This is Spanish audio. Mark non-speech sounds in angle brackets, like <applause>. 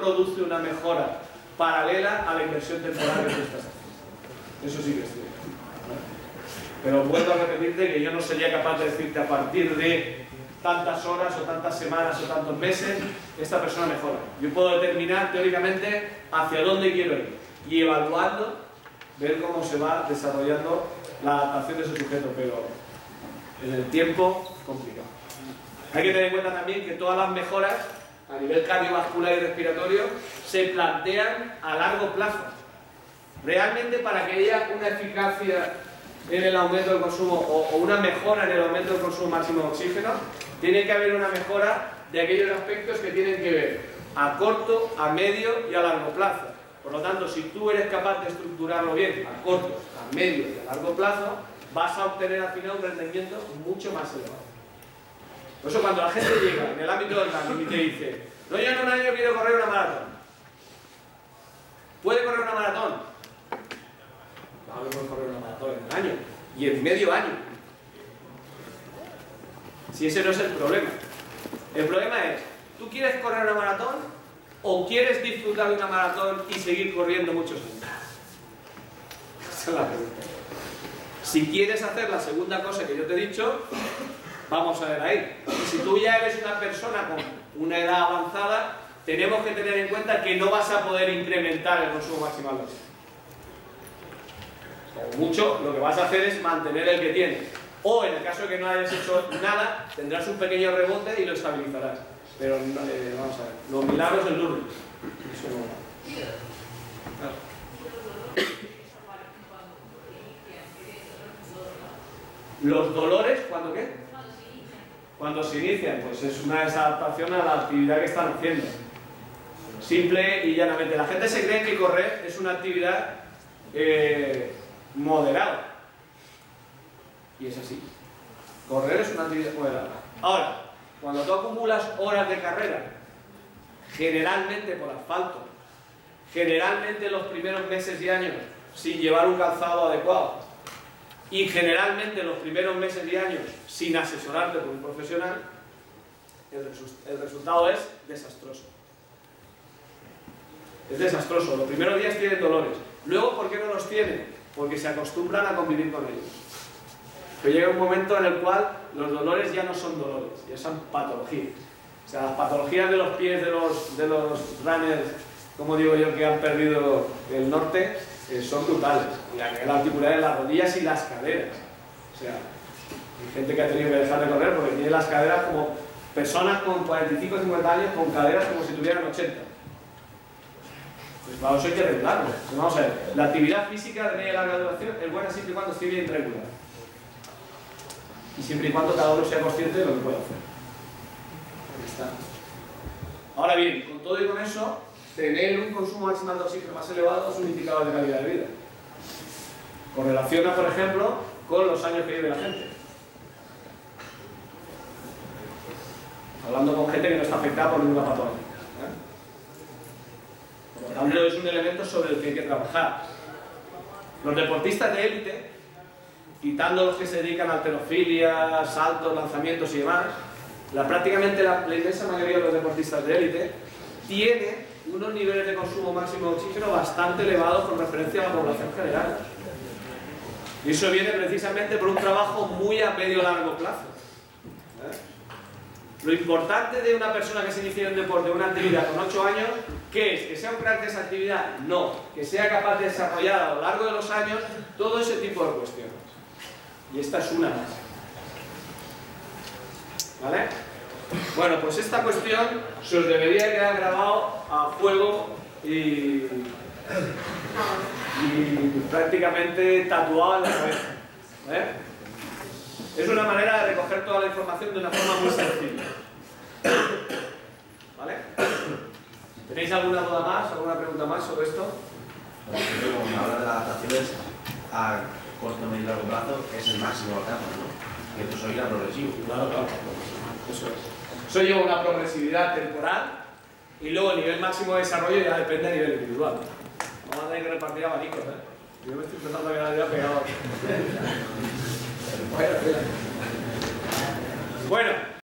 produce una mejora paralela a la inversión temporal que tú estás haciendo. Eso sí que es cierto. Pero vuelvo a repetirte que yo no sería capaz de decirte a partir de tantas horas o tantas semanas o tantos meses, esta persona mejora. Yo puedo determinar teóricamente hacia dónde quiero ir y evaluando, ver cómo se va desarrollando la adaptación de ese sujeto, pero en el tiempo complicado. Hay que tener en cuenta también que todas las mejoras a nivel cardiovascular y respiratorio se plantean a largo plazo. Realmente para que haya una eficacia en el aumento del consumo o, una mejora en el aumento del consumo máximo de oxígeno, tiene que haber una mejora de aquellos aspectos que tienen que ver a corto, a medio y a largo plazo. Por lo tanto, si tú eres capaz de estructurarlo bien a corto, a medio y a largo plazo, vas a obtener al final un rendimiento mucho más elevado. Por eso cuando la gente llega en el ámbito del running y te dice, no, yo en un año quiero correr una maratón. ¿Puede correr una maratón? Vamos a correr una maratón en un año y en medio año. Si ese no es el problema. El problema es, ¿tú quieres correr una maratón o quieres disfrutar de una maratón y seguir corriendo muchos años? Esa es la pregunta. Si quieres hacer la segunda cosa que yo te he dicho, vamos a ver ahí. Si tú ya eres una persona con una edad avanzada, tenemos que tener en cuenta que no vas a poder incrementar el consumo maximal de. Como mucho, lo que vas a hacer es mantener el que tienes. O en el caso de que no hayas hecho nada, tendrás un pequeño rebote y lo estabilizarás. Pero eh, vamos a ver, los milagros del Lourdes. Eso no. Los dolores, ¿cuándo qué? Cuando se inician, pues es una desadaptación a la actividad que están haciendo. Simple y llanamente. La gente se cree que correr es una actividad eh, moderada. Y es así. Correr es una actividad moderada. Ahora, cuando tú acumulas horas de carrera, generalmente por asfalto, generalmente los primeros meses y años sin llevar un calzado adecuado, y generalmente los primeros meses y años sin asesorarte por un profesional, el, resultado es desastroso. Es desastroso. Los primeros días tienen dolores. Luego, ¿por qué no los tienen? Porque se acostumbran a convivir con ellos. Pero llega un momento en el cual los dolores ya no son dolores, ya son patologías. O sea, las patologías de los pies de los, de los runners, como digo yo, que han perdido el norte, son brutales. Y la articular en las rodillas y las caderas. O sea, hay gente que ha tenido que dejar de correr porque tiene las caderas como personas con 45 o 50 años con caderas como si tuvieran 80. Pues claro, eso hay que arreglarlo. Pues vamos a ver, la actividad física de media larga duración es buena siempre y cuando esté bien regular. Y siempre y cuando cada uno sea consciente de lo que puede hacer. Ahí está. Ahora bien, con todo y con eso, tener un consumo máximo de oxígeno más elevado es un indicador de calidad de vida. Correlaciona, por ejemplo, con los años que vive la gente. Hablando con gente que no está afectada por ninguna patología. ¿eh? Por lo tanto, es un elemento sobre el que hay que trabajar. Los deportistas de élite, quitando los que se dedican a alterofilia, saltos, lanzamientos y demás, la, prácticamente la, la inmensa mayoría de los deportistas de élite tienen unos niveles de consumo máximo de oxígeno bastante elevados con referencia a la población general. Y eso viene precisamente por un trabajo muy a medio largo plazo. ¿Eh? Lo importante de una persona que se inicia en deporte, una actividad con 8 años, ¿qué es? ¿Que sea un crack de esa actividad? No. Que sea capaz de desarrollar a lo largo de los años todo ese tipo de cuestiones. Y esta es una más. ¿Vale? Bueno, pues esta cuestión se os debería quedar grabado a fuego y, prácticamente tatuado en la cabeza. ¿eh? Es una manera de recoger toda la información de una forma muy sencilla. ¿Vale? ¿Tenéis alguna duda más, alguna pregunta más sobre esto? Cuando habla de las adaptaciones a corto, medio y largo plazo, es el máximo alcance, ¿no? Y esto soy la progresivo. Claro, claro. Eso es. Eso lleva una progresividad temporal y luego el nivel máximo de desarrollo ya depende a nivel individual. Vamos a tener que repartir abanicos, ¿eh? Yo me estoy empezando a quedar ya pegado <laughs> bueno, bueno.